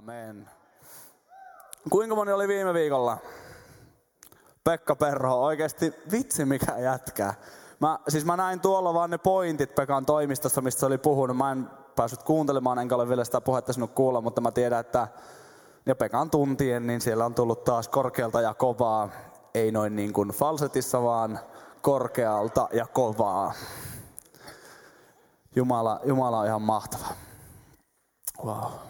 Aamen. Kuinka moni oli viime viikolla? Pekka Perho, oikeasti vitsi mikä jätkää. Mä, siis mä näin tuolla vaan ne pointit Pekan toimistossa, mistä se oli puhunut. Mä en päässyt kuuntelemaan, enkä ole vielä sitä puhetta sinut kuulla, mutta mä tiedän, että ja Pekan tuntien, niin siellä on tullut taas korkealta ja kovaa. Ei noin niin kuin falsetissa, vaan korkealta ja kovaa. Jumala, Jumala on ihan mahtava. Wow.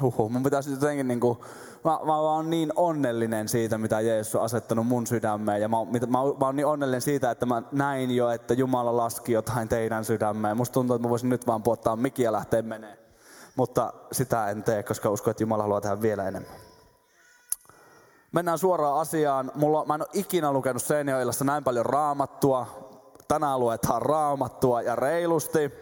Huhu, mun pitäisi jotenkin niin kuin, mä, mä oon niin onnellinen siitä, mitä Jeesus on asettanut mun sydämeen. Ja mä, mä, mä, mä oon niin onnellinen siitä, että mä näin jo, että Jumala laski jotain teidän sydämeen. Musta tuntuu, että mä voisin nyt vaan puottaa ja lähteä menee. Mutta sitä en tee, koska uskon, että Jumala haluaa tehdä vielä enemmän. Mennään suoraan asiaan. Mulla, mä en ole ikinä lukenut Seinäjoellassa näin paljon raamattua. Tänään luetaan raamattua ja reilusti.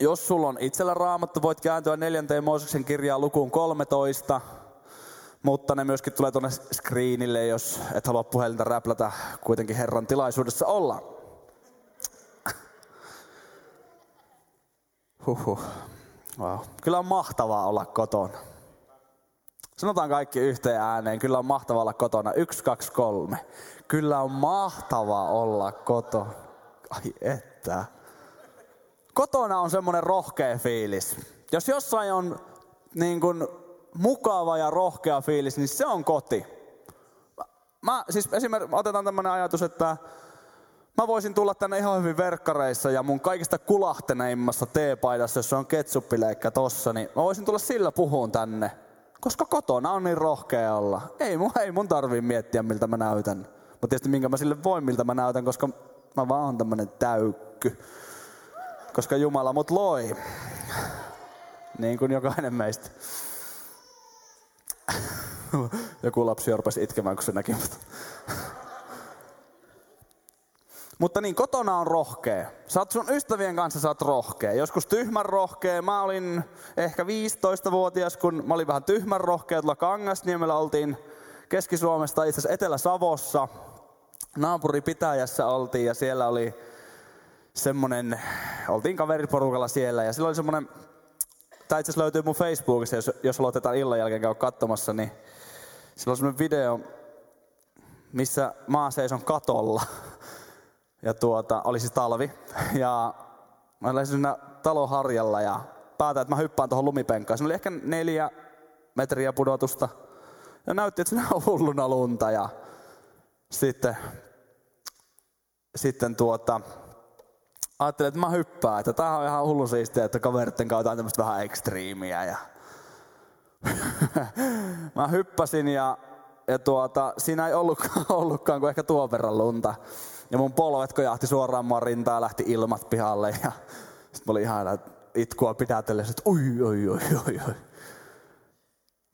Jos sulla on itsellä raamattu, voit kääntyä neljänteen Mooseksen kirjaan lukuun 13. Mutta ne myöskin tulee tuonne screenille, jos et halua puhelinta räplätä kuitenkin Herran tilaisuudessa olla. Huhhuh. Wow. Kyllä on mahtavaa olla kotona. Sanotaan kaikki yhteen ääneen. Kyllä on mahtavaa olla kotona. Yksi, kaksi, kolme. Kyllä on mahtavaa olla kotona. Ai että. Kotona on semmoinen rohkea fiilis. Jos jossain on niin kuin mukava ja rohkea fiilis, niin se on koti. Mä, siis esimerkiksi otetaan tämmöinen ajatus, että mä voisin tulla tänne ihan hyvin verkkareissa ja mun kaikista kulahteneimmassa teepaidassa, jos on ketsuppileikkä tossa, niin mä voisin tulla sillä puhuun tänne. Koska kotona on niin rohkea olla. Ei mun, ei mun tarvii miettiä, miltä mä näytän. Mutta tietysti minkä mä sille voin, miltä mä näytän, koska mä vaan oon tämmönen täykky koska Jumala mut loi. Niin kuin jokainen meistä. Joku lapsi rupesi itkemään, kun se näki mut. Mutta niin, kotona on rohkea. Sä oot sun ystävien kanssa, sä oot rohkea. Joskus tyhmän rohkea. Mä olin ehkä 15-vuotias, kun mä olin vähän tyhmän rohkea. Tuolla Kangasniemellä oltiin Keski-Suomesta, itse asiassa Etelä-Savossa. Naapuripitäjässä oltiin ja siellä oli semmonen, oltiin kaveriporukalla siellä ja silloin oli semmonen, tai itse löytyy mun Facebookissa, jos, jos aloitetaan illan jälkeen käy katsomassa, niin silloin on semmonen video, missä maa seison katolla. Ja tuota, oli siis talvi. Ja mä olin siinä taloharjalla ja päätän, että mä hyppään tuohon lumipenkkaan. Siinä oli ehkä neljä metriä pudotusta. Ja näytti, että siinä on hulluna lunta. Ja sitten, sitten tuota, ajattelin, että mä hyppään, että tää on ihan hullu siistiä, että kaveritten kautta on tämmöistä vähän ekstriimiä. Ja mä hyppäsin ja, ja tuota, siinä ei ollutkaan, ollutkaan kuin ehkä tuon verran lunta. Ja mun polvet kojahti suoraan mua rintaan ja lähti ilmat pihalle. Ja sitten mä olin ihan itkua pidätellen, että oi, oi, oi, oi, oi.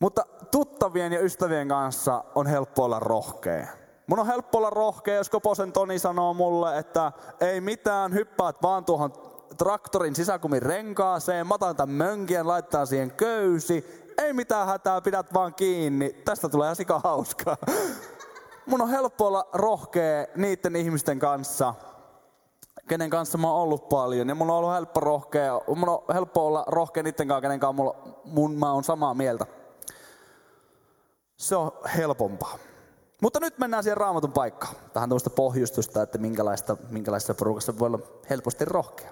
Mutta tuttavien ja ystävien kanssa on helppo olla rohkea. Mun on helppo olla rohkea, jos Koposen Toni sanoo mulle, että ei mitään, hyppäät vaan tuohon traktorin sisäkumin renkaaseen, matan tämän mönkien, laittaa siihen köysi. Ei mitään hätää, pidät vaan kiinni. Tästä tulee ihan sika hauskaa. Mun on helppo olla rohkea niiden ihmisten kanssa, kenen kanssa mä oon ollut paljon. Ja mun on ollut helppo, rohkea, mun on helppo olla rohkea niiden kanssa, kenen kanssa mulla, mun, mä oon samaa mieltä. Se on helpompaa. Mutta nyt mennään siihen raamatun paikkaan. Tähän tuosta pohjustusta, että minkälaista, minkälaisessa porukassa voi olla helposti rohkea.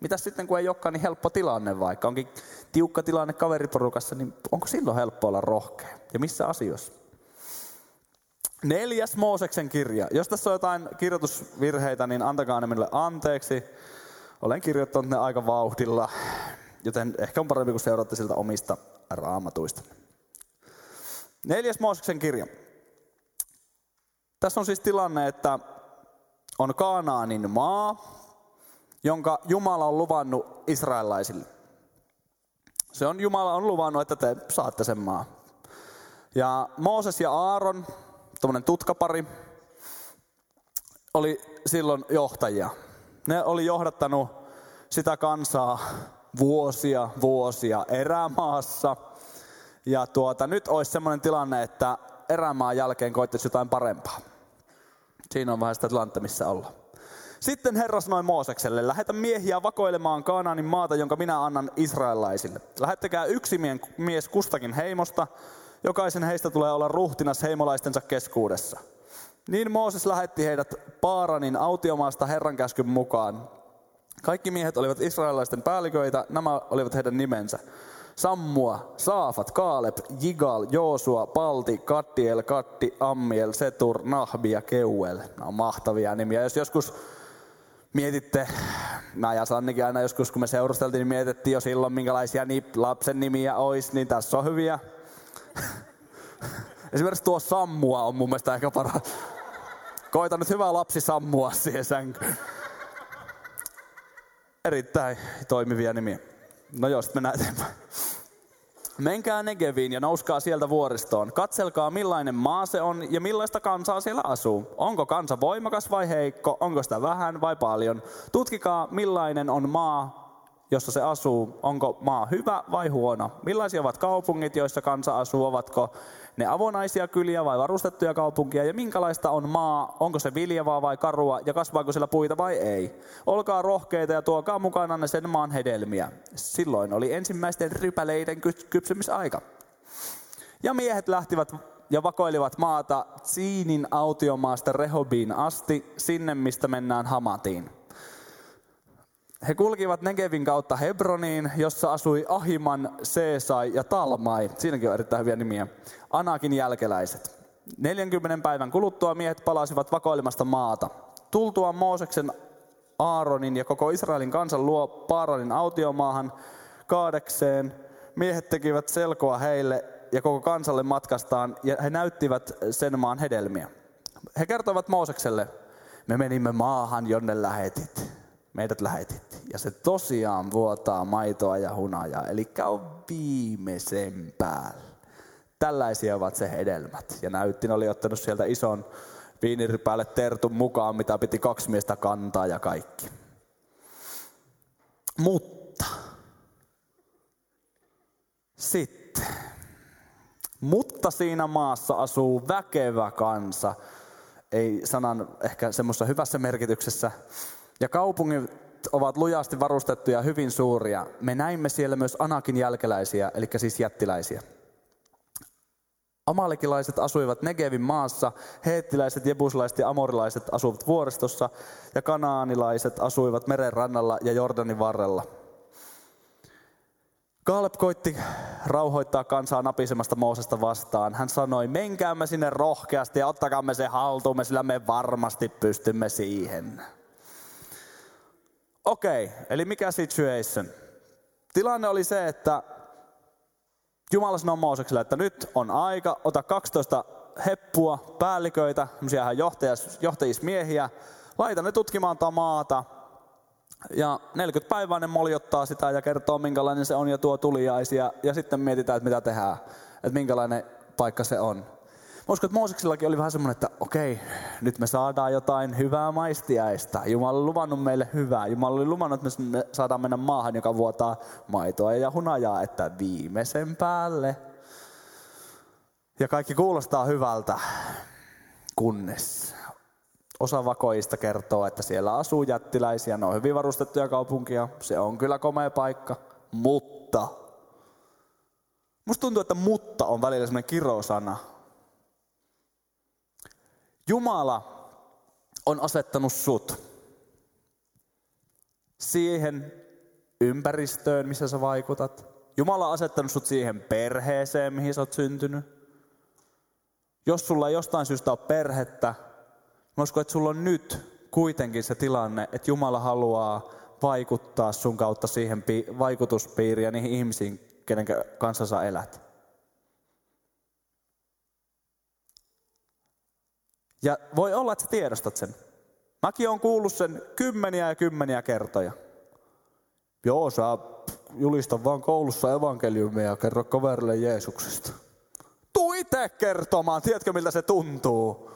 Mitä sitten, kun ei olekaan niin helppo tilanne, vaikka onkin tiukka tilanne kaveriporukassa, niin onko silloin helppo olla rohkea? Ja missä asioissa? Neljäs Mooseksen kirja. Jos tässä on jotain kirjoitusvirheitä, niin antakaa ne minulle anteeksi. Olen kirjoittanut ne aika vauhdilla, joten ehkä on parempi, kun seuraatte siltä omista raamatuista. Neljäs Mooseksen kirja. Tässä on siis tilanne, että on Kaanaanin maa, jonka Jumala on luvannut israelaisille. Se on Jumala on luvannut, että te saatte sen maa. Ja Mooses ja Aaron, tuommoinen tutkapari, oli silloin johtajia. Ne oli johdattanut sitä kansaa vuosia, vuosia erämaassa. Ja tuota, nyt olisi semmoinen tilanne, että erämaan jälkeen koittaisi jotain parempaa. Siinä on vähän sitä tilannetta, missä ollaan. Sitten Herra sanoi Moosekselle, lähetä miehiä vakoilemaan Kaanaanin maata, jonka minä annan israelaisille. Lähettäkää yksi mies kustakin heimosta, jokaisen heistä tulee olla ruhtinas heimolaistensa keskuudessa. Niin Mooses lähetti heidät Paaranin autiomaasta Herran käskyn mukaan. Kaikki miehet olivat israelaisten päälliköitä, nämä olivat heidän nimensä. Sammua, Saafat, Kaaleb, Jigal, Joosua, Palti, Kattiel, Katti, Ammiel, Setur, Nahbi ja Keuel. Nämä on mahtavia nimiä. Jos joskus mietitte, mä ja Sannikin aina joskus kun me seurusteltiin, niin mietittiin jo silloin minkälaisia lapsen nimiä olisi, niin tässä on hyviä. Esimerkiksi tuo Sammua on mun mielestä ehkä paras. Koita nyt hyvä lapsi sammua siihen sänkyyn. Erittäin toimivia nimiä. No joo, sitten mennään eteenpäin. Menkää Negeviin ja nouskaa sieltä vuoristoon. Katselkaa millainen maa se on ja millaista kansaa siellä asuu. Onko kansa voimakas vai heikko? Onko sitä vähän vai paljon? Tutkikaa millainen on maa, jossa se asuu. Onko maa hyvä vai huono? Millaisia ovat kaupungit, joissa kansa asuu? Ovatko ne avonaisia kyliä vai varustettuja kaupunkia ja minkälaista on maa, onko se viljavaa vai karua ja kasvaako siellä puita vai ei. Olkaa rohkeita ja tuokaa mukana sen maan hedelmiä. Silloin oli ensimmäisten rypäleiden kypsymisaika. Ja miehet lähtivät ja vakoilivat maata Siinin autiomaasta Rehobiin asti, sinne mistä mennään Hamatiin. He kulkivat Negevin kautta Hebroniin, jossa asui Ahiman, Seesai ja Talmai. Siinäkin on erittäin hyviä nimiä. Anakin jälkeläiset. 40 päivän kuluttua miehet palasivat vakoilemasta maata. Tultua Mooseksen, Aaronin ja koko Israelin kansan luo Paaranin autiomaahan kaadekseen. Miehet tekivät selkoa heille ja koko kansalle matkastaan ja he näyttivät sen maan hedelmiä. He kertoivat Moosekselle, me menimme maahan, jonne lähetit meidät lähetit. Ja se tosiaan vuotaa maitoa ja hunajaa, eli on viimeisen päällä. Tällaisia ovat se hedelmät. Ja näyttin oli ottanut sieltä ison viinirypäälle tertun mukaan, mitä piti kaksi miestä kantaa ja kaikki. Mutta sitten, mutta siinä maassa asuu väkevä kansa, ei sanan ehkä semmoisessa hyvässä merkityksessä, ja kaupungit ovat lujasti varustettuja hyvin suuria. Me näimme siellä myös Anakin jälkeläisiä, eli siis jättiläisiä. Amalikilaiset asuivat Negevin maassa, heettiläiset, jebuslaiset ja amorilaiset asuivat vuoristossa ja kanaanilaiset asuivat meren rannalla ja Jordanin varrella. Kaaleb koitti rauhoittaa kansaa napisemasta Moosesta vastaan. Hän sanoi, menkäämme sinne rohkeasti ja ottakaamme se haltuumme, sillä me varmasti pystymme siihen. Okei, okay, eli mikä situation? Tilanne oli se, että Jumala sanoi Moosekselle, että nyt on aika, ota 12 heppua, päälliköitä, johtajis, johtajismiehiä, laita ne tutkimaan tuota maata. Ja 40 päivää ne moljottaa sitä ja kertoo, minkälainen se on ja tuo tuliaisia. Ja sitten mietitään, että mitä tehdään, että minkälainen paikka se on. Mä uskon, että Mooseksellakin oli vähän semmoinen, että okei, nyt me saadaan jotain hyvää maistiaista. Jumala oli luvannut meille hyvää. Jumala oli luvannut, että me saadaan mennä maahan, joka vuotaa maitoa ja hunajaa, että viimeisen päälle. Ja kaikki kuulostaa hyvältä, kunnes osa vakoista kertoo, että siellä asuu jättiläisiä, ne on hyvin varustettuja kaupunkia, se on kyllä komea paikka, mutta Musta tuntuu, että mutta on välillä semmoinen kirosana. Jumala on asettanut sut siihen ympäristöön, missä sä vaikutat. Jumala on asettanut sut siihen perheeseen, mihin sä oot syntynyt. Jos sulla ei jostain syystä ole perhettä, mä uskon, että sulla on nyt kuitenkin se tilanne, että Jumala haluaa vaikuttaa sun kautta siihen vaikutuspiiriin ja niihin ihmisiin, kenen kanssa sä elät. Ja voi olla, että sä tiedostat sen. Mäkin on kuullut sen kymmeniä ja kymmeniä kertoja. Joo, sä julista vaan koulussa evankeliumia ja kerro kaverille Jeesuksesta. Tuu itse kertomaan, tiedätkö miltä se tuntuu?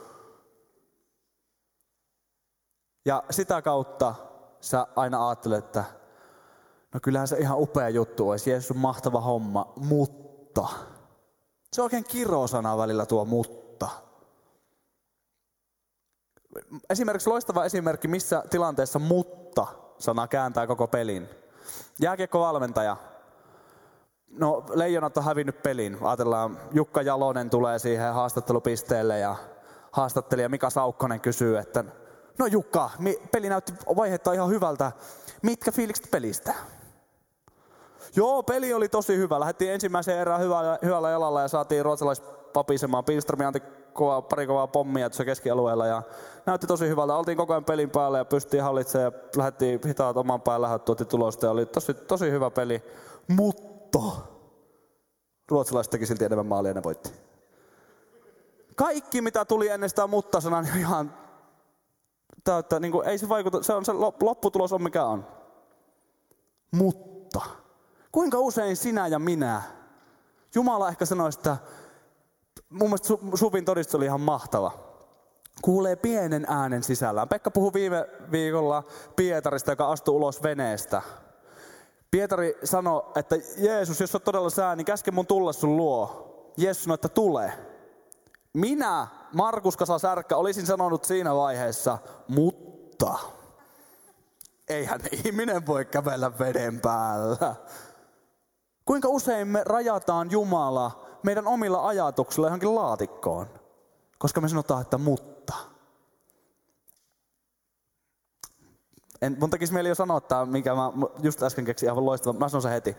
Ja sitä kautta sä aina ajattelet, että no kyllähän se ihan upea juttu olisi, Jeesus on mahtava homma, mutta. Se on oikein kirosana välillä tuo mutta. Esimerkiksi loistava esimerkki, missä tilanteessa mutta sana kääntää koko pelin. Jääkiekkovalmentaja. No, leijonat on hävinnyt pelin. Ajatellaan, Jukka Jalonen tulee siihen haastattelupisteelle ja haastattelija Mika Saukkonen kysyy, että no Jukka, peli näytti vaihetta ihan hyvältä. Mitkä fiilikset pelistä? Joo, peli oli tosi hyvä. Lähdettiin ensimmäiseen erään hyvällä, hyvällä jalalla ja saatiin ruotsalais papisemaan. Pilströmi anti kova, pari kovaa pommia tuossa keskialueella ja näytti tosi hyvältä. Oltiin koko ajan pelin päällä ja pystyttiin hallitsemaan ja lähdettiin hitaat oman pään lähdöt tuotti tulosta ja oli tosi, tosi hyvä peli. Mutta ruotsalaiset teki silti enemmän maalia ja ne voitti. Kaikki mitä tuli ennen sitä mutta-sanaa, niin ihan täyttä, niin kuin, ei se vaikuta, se on se lopputulos on mikä on. Mutta kuinka usein sinä ja minä, Jumala ehkä sanoi, että mun mielestä Suvin todistus oli ihan mahtava. Kuulee pienen äänen sisällään. Pekka puhui viime viikolla Pietarista, joka astui ulos veneestä. Pietari sanoi, että Jeesus, jos on todella sää, niin käske mun tulla sun luo. Jeesus sanoi, että tule. Minä, Markus Kasa Särkkä, olisin sanonut siinä vaiheessa, mutta eihän ihminen voi kävellä veden päällä. Kuinka usein me rajataan Jumala meidän omilla ajatuksilla johonkin laatikkoon, koska me sanotaan, että mutta. En, mun tekisi mieli jo sanoa tämä, mikä mä just äsken keksin aivan loistava. Mä sanon se heti.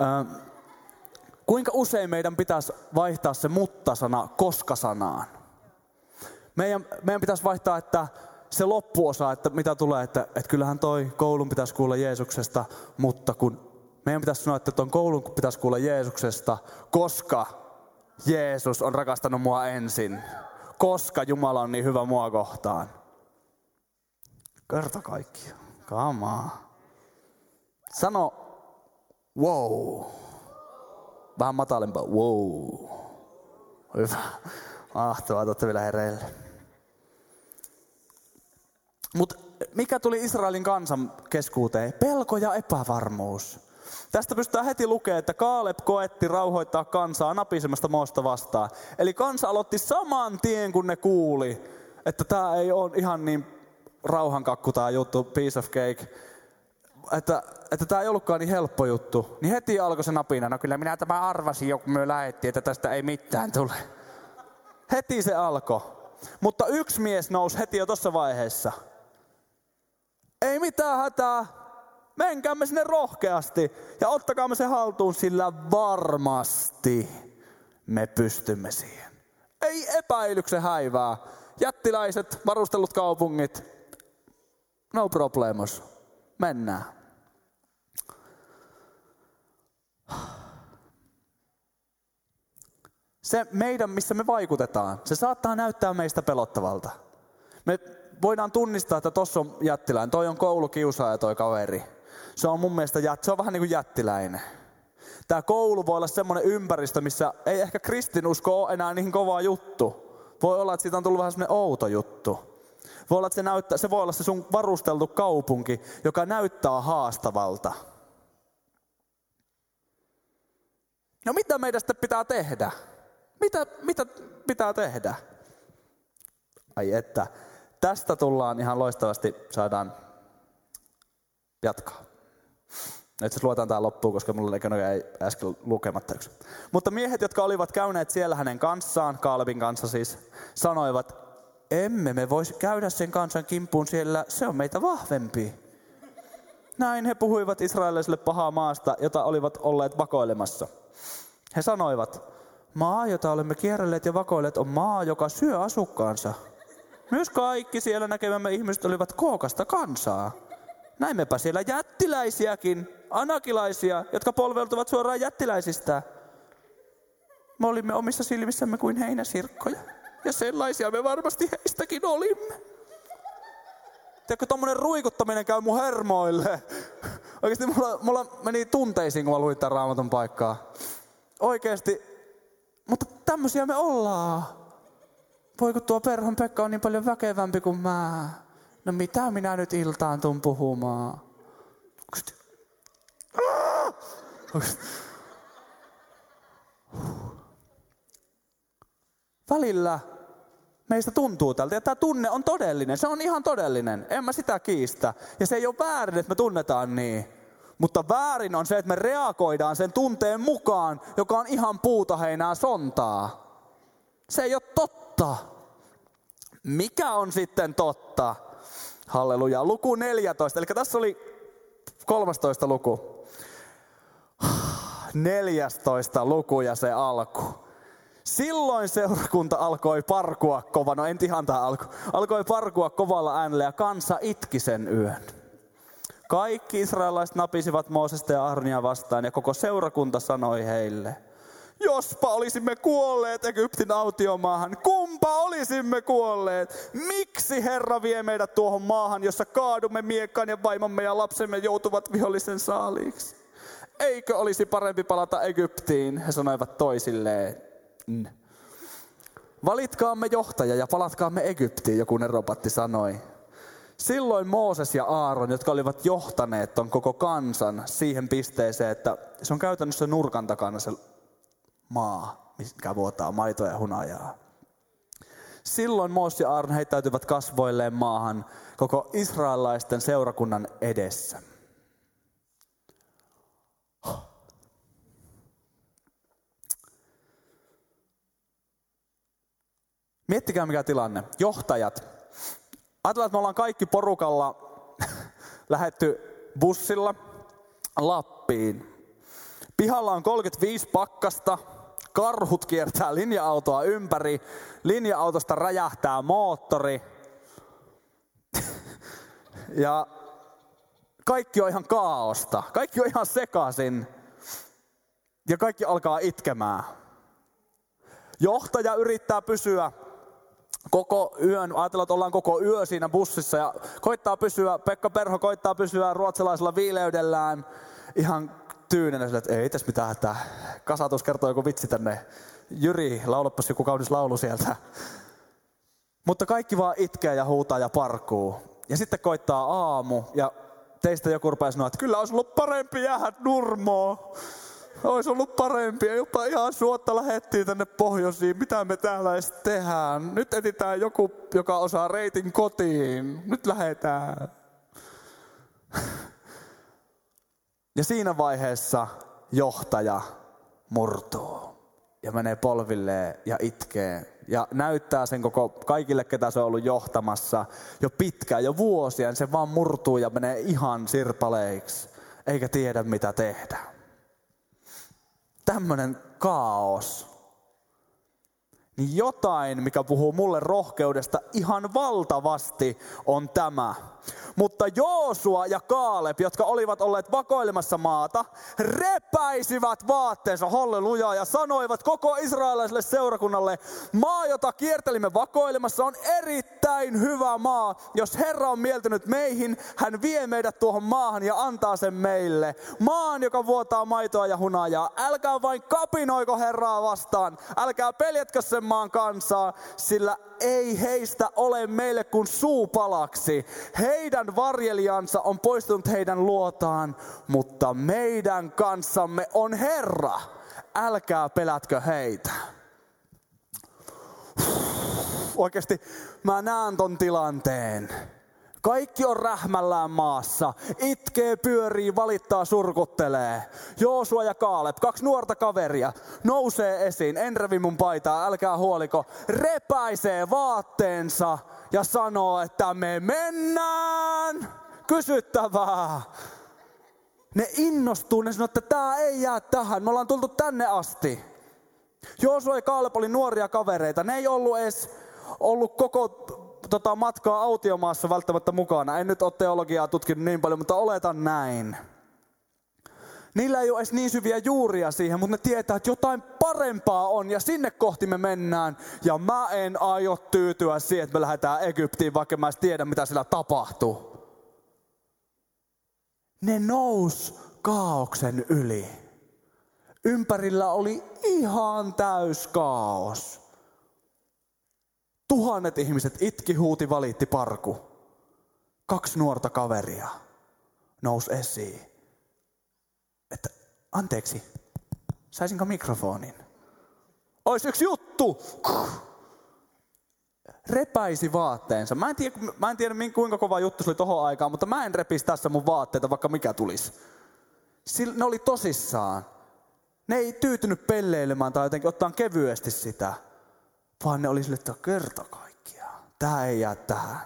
Ö, kuinka usein meidän pitäisi vaihtaa se mutta-sana koska-sanaan? Meidän, meidän pitäisi vaihtaa, että se loppuosa, että mitä tulee, että, että kyllähän toi koulun pitäisi kuulla Jeesuksesta, mutta kun meidän pitäisi sanoa, että tuon koulun pitäisi kuulla Jeesuksesta, koska Jeesus on rakastanut mua ensin. Koska Jumala on niin hyvä mua kohtaan. Kerta kaikki. Kamaa. Sano wow. Vähän matalempaa. Wow. Hyvä. Mahtavaa, tuotte vielä hereille. Mutta mikä tuli Israelin kansan keskuuteen? Pelko ja epävarmuus. Tästä pystytään heti lukemaan, että Kaaleb koetti rauhoittaa kansaa napisemasta moosta vastaan. Eli kansa aloitti saman tien, kun ne kuuli, että tämä ei ole ihan niin rauhankakku tämä juttu, piece of cake. Että, että tämä ei ollutkaan niin helppo juttu. Niin heti alkoi se napina. No kyllä minä tämä arvasin jo, kun me lähettiin, että tästä ei mitään tule. Heti se alkoi. Mutta yksi mies nousi heti jo tuossa vaiheessa. Ei mitään hätää, Menkäämme sinne rohkeasti ja ottakaamme se haltuun, sillä varmasti me pystymme siihen. Ei epäilyksen häivää. Jättiläiset, varustellut kaupungit, no problemos. Mennään. Se meidän, missä me vaikutetaan, se saattaa näyttää meistä pelottavalta. Me voidaan tunnistaa, että tuossa on jättiläinen, toi on koulukiusaaja toi kaveri se on mun mielestä se on vähän niin kuin jättiläinen. Tämä koulu voi olla semmoinen ympäristö, missä ei ehkä kristinusko ole enää niin kova juttu. Voi olla, että siitä on tullut vähän semmoinen outo juttu. Voi olla, että se, näyttää, se voi olla se sun varusteltu kaupunki, joka näyttää haastavalta. No mitä meidän sitten pitää tehdä? Mitä, mitä pitää tehdä? Ai että, tästä tullaan ihan loistavasti, saadaan jatkaa. Nyt se luetaan tämä loppuun, koska mulla ei äsken lukematta yksi. Mutta miehet, jotka olivat käyneet siellä hänen kanssaan, Kaalebin kanssa siis, sanoivat, emme me voisi käydä sen kansan kimppuun siellä, se on meitä vahvempi. Näin he puhuivat israelilaisille pahaa maasta, jota olivat olleet vakoilemassa. He sanoivat, maa, jota olemme kierrelleet ja vakoilleet, on maa, joka syö asukkaansa. Myös kaikki siellä näkemämme ihmiset olivat kookasta kansaa. Näimmepä siellä jättiläisiäkin, anakilaisia, jotka polveltuvat suoraan jättiläisistä. Me olimme omissa silmissämme kuin heinäsirkkoja. Ja sellaisia me varmasti heistäkin olimme. Tiedätkö, tommonen ruikuttaminen käy mun hermoille. Oikeasti mulla, mulla meni tunteisiin, kun mä luin tämän raamatun paikkaa. Oikeasti. Mutta tämmöisiä me ollaan. Voi kun tuo Perhon Pekka on niin paljon väkevämpi kuin mä no mitä minä nyt iltaan tuun puhumaan? Välillä Meistä tuntuu tältä ja tämä tunne on todellinen. Se on ihan todellinen. En mä sitä kiistä. Ja se ei ole väärin, että me tunnetaan niin. Mutta väärin on se, että me reagoidaan sen tunteen mukaan, joka on ihan puuta heinää sontaa. Se ei ole totta. Mikä on sitten totta? Halleluja. Luku 14. Eli tässä oli 13 luku. 14 luku ja se alku. Silloin seurakunta alkoi parkua kova, no en ihan tämä alku, alkoi parkua kovalla äänellä ja kansa itki sen yön. Kaikki israelaiset napisivat Moosesta ja Arnia vastaan ja koko seurakunta sanoi heille, jospa olisimme kuolleet Egyptin autiomaahan, kumpa olisimme kuolleet? Miksi Herra vie meidät tuohon maahan, jossa kaadumme miekkaan ja vaimomme ja lapsemme joutuvat vihollisen saaliiksi? Eikö olisi parempi palata Egyptiin, he sanoivat toisilleen. Valitkaamme johtaja ja palatkaamme Egyptiin, joku neropatti sanoi. Silloin Mooses ja Aaron, jotka olivat johtaneet ton koko kansan siihen pisteeseen, että se on käytännössä nurkan takana se maa, mikä vuotaa maitoa ja hunajaa. Silloin Mooses ja Aaron heittäytyvät kasvoilleen maahan koko israelaisten seurakunnan edessä. Miettikää mikä tilanne. Johtajat. Ajatellaan, että me ollaan kaikki porukalla lähetty bussilla Lappiin. Pihalla on 35 pakkasta, karhut kiertää linja-autoa ympäri, linja-autosta räjähtää moottori. ja kaikki on ihan kaaosta, kaikki on ihan sekaisin. Ja kaikki alkaa itkemään. Johtaja yrittää pysyä koko yön, ajatellaan, että ollaan koko yö siinä bussissa ja koittaa pysyä, Pekka Perho koittaa pysyä ruotsalaisella viileydellään ihan tyynenä, että ei tässä mitään hätää. Kasatus kertoo joku vitsi tänne. Jyri, laulapas joku kaunis laulu sieltä. Mutta kaikki vaan itkee ja huutaa ja parkuu. Ja sitten koittaa aamu ja teistä joku rupeaa sanoa, että kyllä olisi ollut parempi jäädä nurmoon. Olisi ollut parempi. Jopa ihan suotta lähettiin tänne pohjoisiin. Mitä me täällä edes tehdään? Nyt etsitään joku, joka osaa reitin kotiin. Nyt lähetään. Ja siinä vaiheessa johtaja murtuu ja menee polvilleen ja itkee ja näyttää sen koko kaikille, ketä se on ollut johtamassa jo pitkään, jo vuosia. Se vaan murtuu ja menee ihan sirpaleiksi, eikä tiedä mitä tehdä tämmöinen kaos, niin jotain, mikä puhuu mulle rohkeudesta ihan valtavasti, on tämä. Mutta Joosua ja Kaaleb, jotka olivat olleet vakoilemassa maata, repäisivät vaatteensa, halleluja, ja sanoivat koko israelaiselle seurakunnalle, maa, jota kiertelimme vakoilemassa, on erittäin hyvä maa. Jos Herra on mieltynyt meihin, hän vie meidät tuohon maahan ja antaa sen meille. Maan, joka vuotaa maitoa ja hunajaa. Älkää vain kapinoiko Herraa vastaan. Älkää peljätkö sen maan kansaa, sillä ei heistä ole meille kuin suupalaksi. Heidän varjelijansa on poistunut heidän luotaan, mutta meidän kanssamme on Herra. Älkää pelätkö heitä. Oikeasti mä näen ton tilanteen kaikki on rähmällään maassa. Itkee, pyörii, valittaa, surkuttelee. Joosua ja Kaalep, kaksi nuorta kaveria, nousee esiin. En revi mun paitaa, älkää huoliko. Repäisee vaatteensa ja sanoo, että me mennään. Kysyttävää. Ne innostuu, ne sanoo, että tämä ei jää tähän. Me ollaan tultu tänne asti. Joosua ja Kaalep oli nuoria kavereita. Ne ei ollut edes ollut koko tota, matkaa autiomaassa välttämättä mukana. En nyt ole teologiaa tutkinut niin paljon, mutta oletan näin. Niillä ei ole edes niin syviä juuria siihen, mutta ne tietää, että jotain parempaa on ja sinne kohti me mennään. Ja mä en aio tyytyä siihen, että me lähdetään Egyptiin, vaikka mä en tiedä, mitä siellä tapahtuu. Ne nous kaauksen yli. Ympärillä oli ihan täys kaos. Tuhannet ihmiset itki, huuti, valitti, parku. Kaksi nuorta kaveria nousi esiin. Anteeksi, saisinko mikrofonin? Ois yksi juttu. repäisi vaatteensa. Mä en tiedä, mä en tiedä kuinka kova juttu se oli tohon aikaan, mutta mä en repisi tässä mun vaatteita, vaikka mikä tulisi. Sillä ne oli tosissaan. Ne ei tyytynyt pelleilemään tai jotenkin ottaa kevyesti sitä, vaan ne oli sille, että kerta kaikkiaan. Tää ei jää tähän.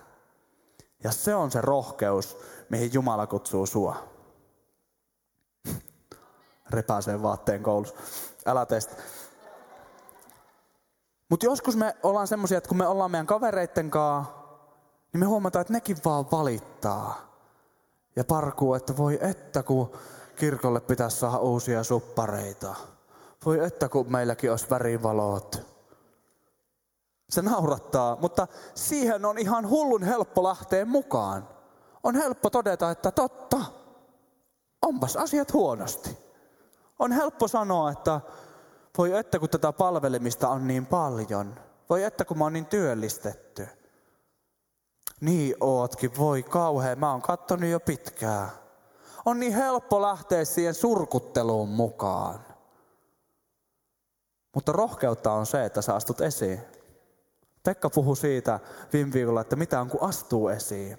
Ja se on se rohkeus, mihin Jumala kutsuu sua. Repäisee vaatteen koulussa. Älä testa. Mutta joskus me ollaan semmoisia, että kun me ollaan meidän kavereitten kanssa, niin me huomataan, että nekin vaan valittaa. Ja parkuu, että voi että kun kirkolle pitäisi saada uusia suppareita. Voi että kun meilläkin olisi värivalot. Se naurattaa, mutta siihen on ihan hullun helppo lähteä mukaan. On helppo todeta, että totta, onpas asiat huonosti. On helppo sanoa, että voi että kun tätä palvelemista on niin paljon. Voi että kun mä oon niin työllistetty. Niin ootkin, voi kauhean, mä oon kattonut jo pitkään. On niin helppo lähteä siihen surkutteluun mukaan. Mutta rohkeutta on se, että sä astut esiin. Pekka puhui siitä viime viikolla, että mitä on kun astuu esiin.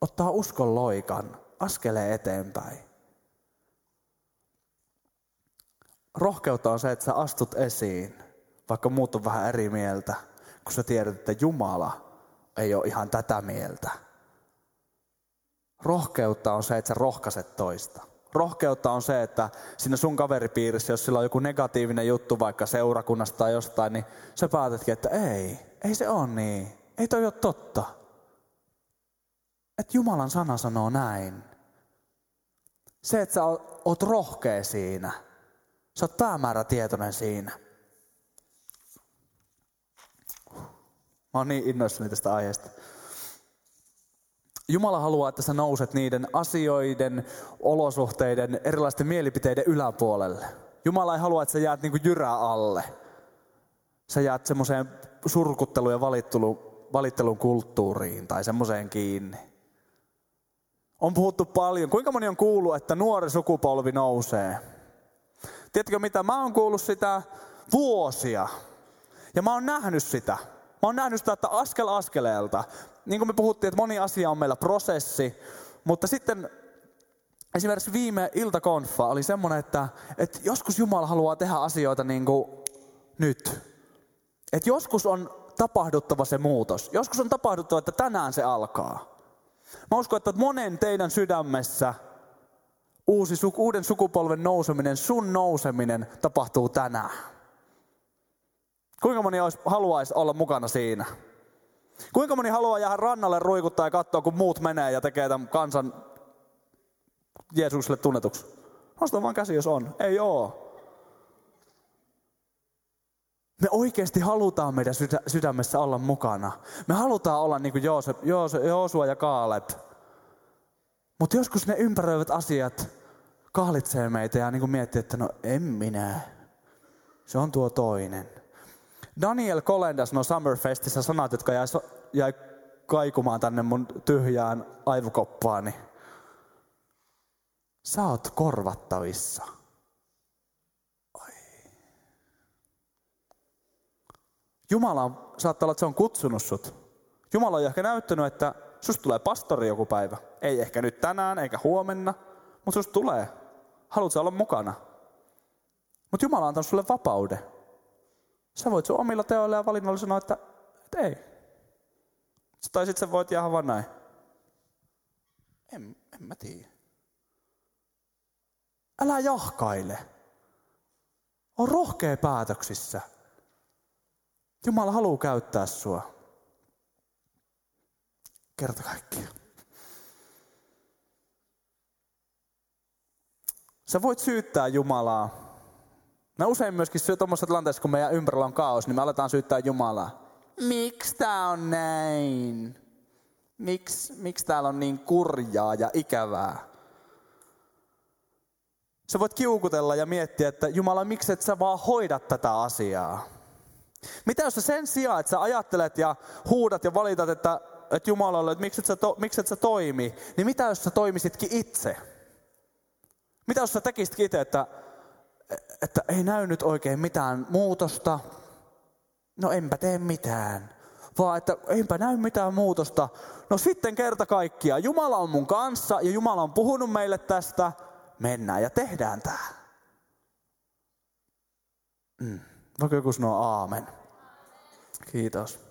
Ottaa uskon loikan, askelee eteenpäin. Rohkeutta on se, että sä astut esiin, vaikka muut on vähän eri mieltä, kun sä tiedät, että Jumala ei ole ihan tätä mieltä. Rohkeutta on se, että sä rohkaiset toista. Rohkeutta on se, että siinä sun kaveripiirissä, jos sillä on joku negatiivinen juttu vaikka seurakunnasta tai jostain, niin sä päätätkin, että ei, ei se ole niin. Ei toi ole totta. Että Jumalan sana sanoo näin. Se, että sä oot rohkea siinä – Sä oot päämäärätietoinen siinä. Mä oon niin innoissani tästä aiheesta. Jumala haluaa, että sä nouset niiden asioiden, olosuhteiden, erilaisten mielipiteiden yläpuolelle. Jumala ei halua, että sä jäät niinku jyrää alle. Sä jäät semmoiseen surkutteluun ja valittelun, valittelun kulttuuriin tai semmoiseen kiinni. On puhuttu paljon. Kuinka moni on kuullut, että nuori sukupolvi nousee? Tiedätkö mitä? Mä oon kuullut sitä vuosia. Ja mä oon nähnyt sitä. Mä oon nähnyt sitä, että askel askeleelta. Niin kuin me puhuttiin, että moni asia on meillä prosessi. Mutta sitten esimerkiksi viime iltakonfa oli semmoinen, että, että joskus Jumala haluaa tehdä asioita niin kuin nyt. Että joskus on tapahduttava se muutos. Joskus on tapahduttava, että tänään se alkaa. Mä uskon, että monen teidän sydämessä – uusi, uuden sukupolven nouseminen, sun nouseminen tapahtuu tänään. Kuinka moni olisi, haluaisi olla mukana siinä? Kuinka moni haluaa jäädä rannalle ruikuttaa ja katsoa, kun muut menee ja tekee tämän kansan Jeesukselle tunnetuksi? Nosta vaan käsi, jos on. Ei oo. Me oikeasti halutaan meidän sydämessä olla mukana. Me halutaan olla niin kuin Joosua ja Kaaleb. Mutta joskus ne ympäröivät asiat kahlitsee meitä ja niin kuin miettii, että no en minä. Se on tuo toinen. Daniel Kolendas no Summerfestissä sanat, jotka jäi, jäi kaikumaan tänne mun tyhjään aivokoppaani. Sä oot korvattavissa. Oi. Jumala saattaa olla, että se on kutsunut sut. Jumala on ehkä näyttänyt, että susta tulee pastori joku päivä. Ei ehkä nyt tänään eikä huomenna, mutta susta tulee. Haluatko olla mukana? Mutta Jumala antanut sulle vapauden. Sä voit sun omilla teoilla ja valinnoilla sanoa, että, että ei. Tai sitten sä voit jäädä vaan näin. En, en mä tiedä. Älä jahkaile. On rohkea päätöksissä. Jumala haluaa käyttää sua. Kerta kaikkiaan. Sä voit syyttää Jumalaa. Mä usein myöskin tuommoisessa tilanteessa, kun meidän ympärillä on kaos, niin me aletaan syyttää Jumalaa. Miksi tää on näin? Miksi miks täällä on niin kurjaa ja ikävää? Sä voit kiukutella ja miettiä, että Jumala, miksi et sä vaan hoida tätä asiaa? Mitä jos sä sen sijaan, että sä ajattelet ja huudat ja valitat, että, että Jumalalle, että miksi et, sä to, miksi et sä toimi, niin mitä jos sä toimisitkin itse? Mitä jos sä tekisitkin itse, että, että ei näy nyt oikein mitään muutosta? No enpä tee mitään. vaan että eipä näy mitään muutosta. No sitten kerta kaikkiaan, Jumala on mun kanssa ja Jumala on puhunut meille tästä, mennään ja tehdään tämä. Mm. Voiko joku sanoa aamen? Kiitos.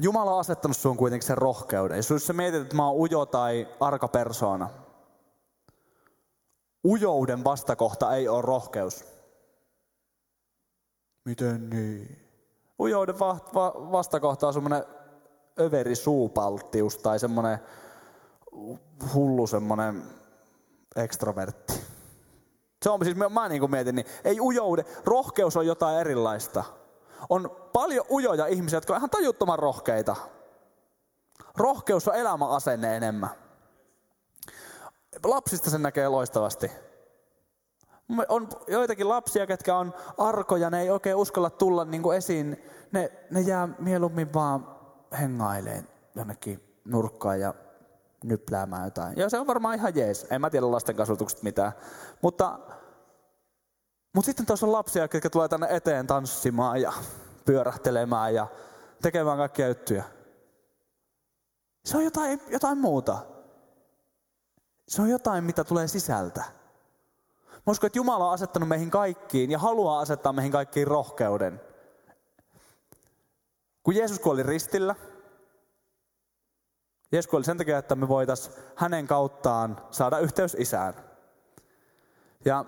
Jumala on asettanut sun kuitenkin sen rohkeuden. Jos sä mietit, että mä oon ujo tai arka persoona, ujouden vastakohta ei ole rohkeus. Miten niin? Ujouden va- va- vastakohta on semmoinen överi suupalttius tai semmoinen hullu semmoinen ekstrovertti. Se on siis, mä niin kuin mietin, niin ei ujoude, rohkeus on jotain erilaista. On paljon ujoja ihmisiä, jotka on ihan tajuttoman rohkeita. Rohkeus on elämäasenne enemmän. Lapsista sen näkee loistavasti. On joitakin lapsia, ketkä on arkoja, ne ei oikein uskalla tulla niin kuin esiin. Ne, ne jää mieluummin vaan hengaileen jonnekin nurkkaan ja nypläämään jotain. Ja se on varmaan ihan jees. En mä tiedä lasten kasvatuksesta mitään. Mutta, mutta sitten tuossa on lapsia, jotka tulee tänne eteen tanssimaan ja pyörähtelemään ja tekemään kaikkia juttuja. Se on jotain, jotain muuta. Se on jotain, mitä tulee sisältä. Mä uskon, että Jumala on asettanut meihin kaikkiin ja haluaa asettaa meihin kaikkiin rohkeuden. Kun Jeesus kuoli ristillä, Jeesus kuoli sen takia, että me voitaisiin hänen kauttaan saada yhteys isään. Ja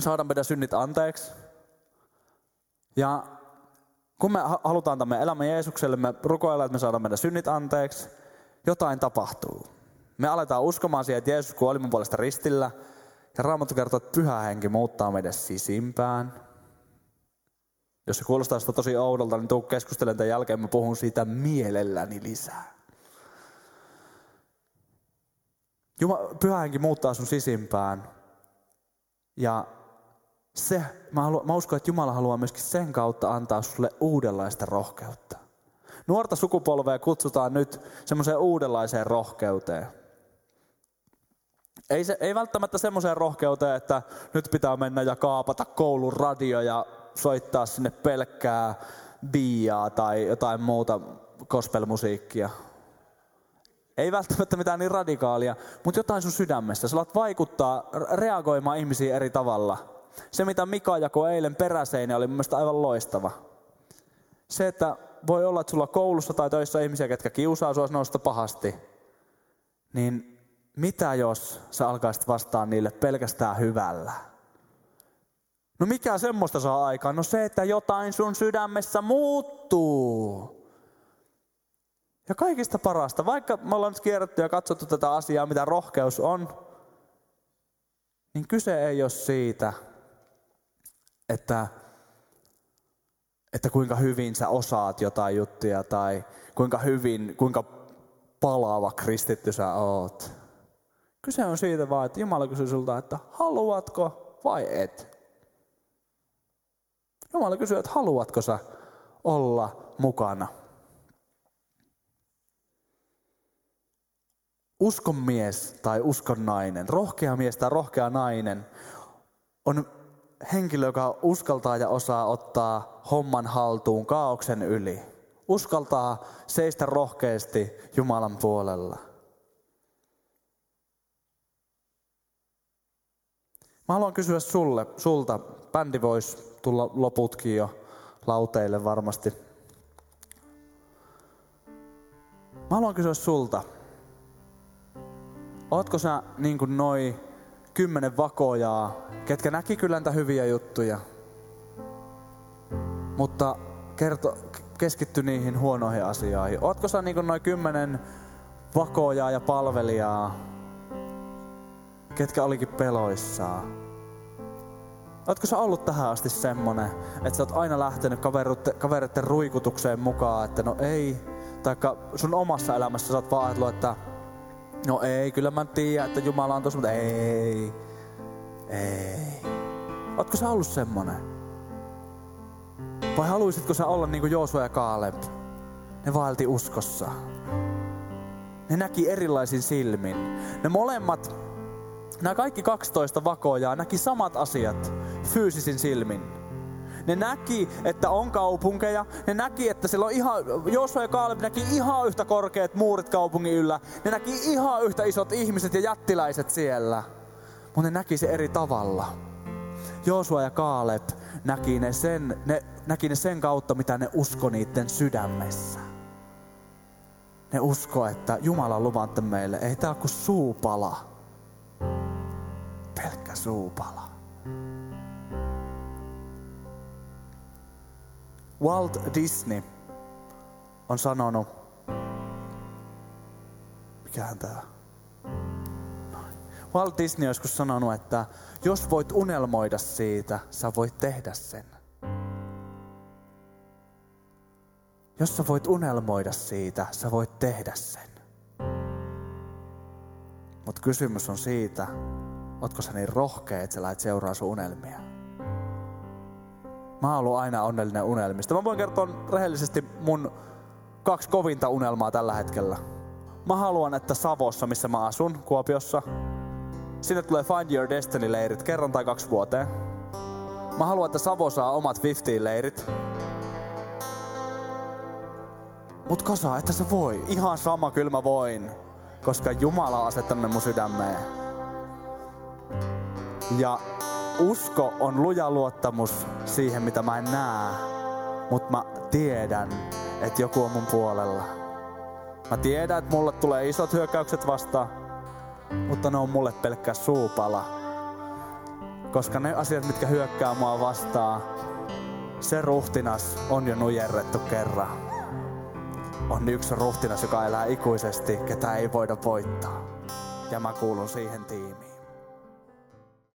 saada meidän synnit anteeksi. Ja kun me halutaan tämän elämän Jeesukselle, me rukoillaan, että me saadaan meidän synnit anteeksi, jotain tapahtuu. Me aletaan uskomaan siihen, että Jeesus kuoli mun puolesta ristillä, ja Raamattu kertoo, että pyhä henki muuttaa meidän sisimpään. Jos se kuulostaa sitä tosi oudolta, niin tuu keskustelen tämän jälkeen, mä puhun siitä mielelläni lisää. Jumala, pyhä henki muuttaa sun sisimpään. Ja se, mä, haluan, mä uskon, että Jumala haluaa myöskin sen kautta antaa sulle uudenlaista rohkeutta. Nuorta sukupolvea kutsutaan nyt semmoiseen uudenlaiseen rohkeuteen. Ei, se, ei välttämättä semmoiseen rohkeuteen, että nyt pitää mennä ja kaapata koulun radio ja soittaa sinne pelkkää biaa tai jotain muuta gospelmusiikkia. Ei välttämättä mitään niin radikaalia, mutta jotain sun sydämessä. Sä alat vaikuttaa reagoimaan ihmisiin eri tavalla. Se, mitä Mika jakoi eilen peräseinä, oli mielestäni aivan loistava. Se, että voi olla, että sulla koulussa tai töissä on ihmisiä, ketkä kiusaa sua nousta pahasti. Niin mitä jos sä alkaisit vastaan niille pelkästään hyvällä? No mikä semmoista saa aikaan? No se, että jotain sun sydämessä muuttuu. Ja kaikista parasta, vaikka me ollaan nyt ja katsottu tätä asiaa, mitä rohkeus on, niin kyse ei ole siitä, että, että kuinka hyvin sä osaat jotain juttuja tai kuinka hyvin, kuinka palaava kristitty sä oot. Kyse on siitä vaan, että Jumala kysyy sulta, että haluatko vai et. Jumala kysyy, että haluatko sä olla mukana. uskon mies tai uskon nainen, rohkea mies tai rohkea nainen on henkilö, joka uskaltaa ja osaa ottaa homman haltuun kaauksen yli. Uskaltaa seistä rohkeasti Jumalan puolella. Mä haluan kysyä sulle, sulta, bändi voisi tulla loputkin jo lauteille varmasti. Mä haluan kysyä sulta, Ootko sä niin kuin noi kymmenen vakojaa, ketkä näki kyllä näitä hyviä juttuja, mutta kerto, keskitty niihin huonoihin asioihin. Ootko sä niin noin kymmenen vakojaa ja palvelijaa, ketkä olikin peloissaan? Ootko sä ollut tähän asti semmonen, että sä oot aina lähtenyt kavereiden ruikutukseen mukaan, että no ei, taikka sun omassa elämässä sä oot vaan ajatellut, että No ei, kyllä mä tiedän, että Jumala on tossa, mutta ei. Ei. Ootko sä ollut semmonen? Vai haluaisitko sä olla niin kuin Joosua ja Kaaleb? Ne vaelti uskossa. Ne näki erilaisin silmin. Ne molemmat, nämä kaikki 12 vakoja näki samat asiat fyysisin silmin. Ne näki, että on kaupunkeja. Ne näki, että siellä on ihan, Joosua ja Kaaleb näki ihan yhtä korkeat muurit kaupungin yllä. Ne näki ihan yhtä isot ihmiset ja jättiläiset siellä. Mutta ne näki se eri tavalla. Joosua ja Kaaleb näki ne, sen, ne, näki ne sen kautta, mitä ne usko niiden sydämessä. Ne usko, että Jumala on luvannut meille, ei tää ole kuin suupala. Pelkkä suupala. Walt Disney on sanonut, mikähän tää Walt Disney on joskus sanonut, että jos voit unelmoida siitä, sä voit tehdä sen. Jos sä voit unelmoida siitä, sä voit tehdä sen. Mutta kysymys on siitä, ootko sä niin rohkea, että sä lähdet seuraa sun unelmia. Mä ollut aina onnellinen unelmista. Mä voin kertoa rehellisesti mun kaksi kovinta unelmaa tällä hetkellä. Mä haluan, että Savossa, missä mä asun, Kuopiossa, sinne tulee Find Your Destiny-leirit kerran tai kaksi vuoteen. Mä haluan, että Savo saa omat 50-leirit. Mut kosa, että se voi. Ihan sama, kyllä mä voin. Koska Jumala on asettanut mun sydämeen. Ja usko on luja luottamus siihen, mitä mä en näe. Mutta mä tiedän, että joku on mun puolella. Mä tiedän, että mulle tulee isot hyökkäykset vastaan, mutta ne on mulle pelkkä suupala. Koska ne asiat, mitkä hyökkää mua vastaan, se ruhtinas on jo nujerrettu kerran. On yksi ruhtinas, joka elää ikuisesti, ketä ei voida voittaa. Ja mä kuulun siihen tiimiin.